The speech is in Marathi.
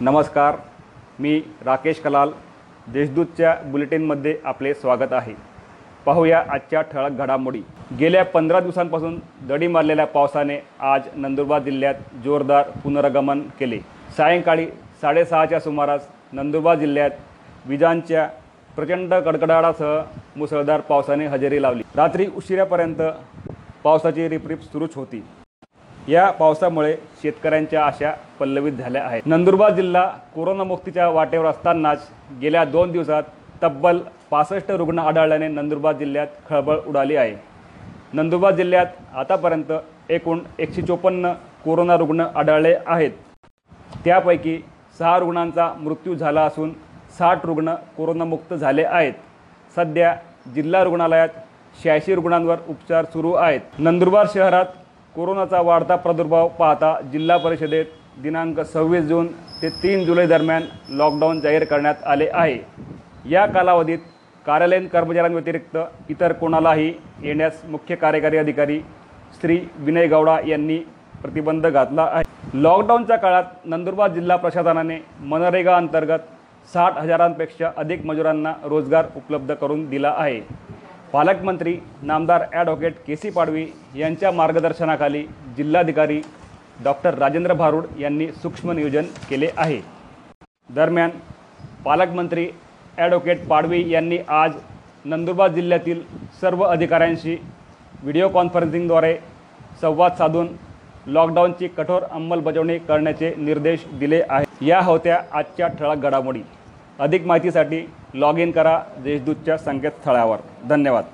नमस्कार मी राकेश कलाल. देशदूतच्या बुलेटिनमध्ये आपले स्वागत आहे. पाहूया आजच्या ठळक घडामोडी. गेल्या पंधरा दिवसांपासून दडी मारलेल्या पावसाने आज नंदुरबार जिल्ह्यात जोरदार पुनरागमन केले. सायंकाळी साडेसहाच्या सुमारास नंदुरबार जिल्ह्यात विजांच्या प्रचंड कडकडाटासह मुसळधार पावसाने हजेरी लावली. रात्री उशिरापर्यंत पावसाची रिपरिप सुरूच होती. या पावसामुळे शेतकऱ्यांच्या आशा पल्लवित झाल्या आहेत. नंदुरबार जिल्हा कोरोनामुक्तीच्या वाटेवर असतानाच गेल्या दोन दिवसात तब्बल पासष्ट रुग्ण आढळल्याने नंदुरबार जिल्ह्यात खळबळ उडाली आहे. नंदुरबार जिल्ह्यात आतापर्यंत एकूण एकशे चोपन्न कोरोना रुग्ण आढळले आहेत. त्यापैकी सहा रुग्णांचा मृत्यू झाला असून साठ रुग्ण कोरोनामुक्त झाले आहेत. सध्या जिल्हा रुग्णालयात शहाऐंशी रुग्णांवर उपचार सुरू आहेत. नंदुरबार शहरात कोरोनाचा वाढता प्रादुर्भाव पाहता जिल्हा परिषदेत दिनांक सव्वीस जून ते तीन जुलै दरम्यान लॉकडाऊन जाहीर करण्यात आले आहे. या कालावधीत कार्यालयीन कर्मचाऱ्यांव्यतिरिक्त इतर कोणालाही येण्यास मुख्य कार्यकारी अधिकारी श्री विनय गौडा यांनी प्रतिबंध घातला आहे. लॉकडाऊनच्या काळात नंदुरबार जिल्हा प्रशासनाने मनरेगा अंतर्गत साठ हजारांपेक्षा अधिक मजुरांना रोजगार उपलब्ध करून दिला आहे. पालकमंत्री नामदार ॲडव्होकेट के सी पाडवी यांच्या मार्गदर्शनाखाली जिल्हाधिकारी डॉक्टर राजेंद्र भारूड यांनी सूक्ष्म नियोजन केले आहे. दरम्यान पालकमंत्री ॲडव्होकेट पाडवी यांनी आज नंदुरबार जिल्ह्यातील सर्व अधिकाऱ्यांशी व्हिडिओ कॉन्फरन्सिंगद्वारे संवाद साधून लॉकडाऊनची कठोर अंमलबजावणी करण्याचे निर्देश दिले आहेत. या होत्या आजच्या ठळक घडामोडी. अधिक माहितीसाठी लॉग इन करा देशदूतच्या संकेतस्थळावर. धन्यवाद.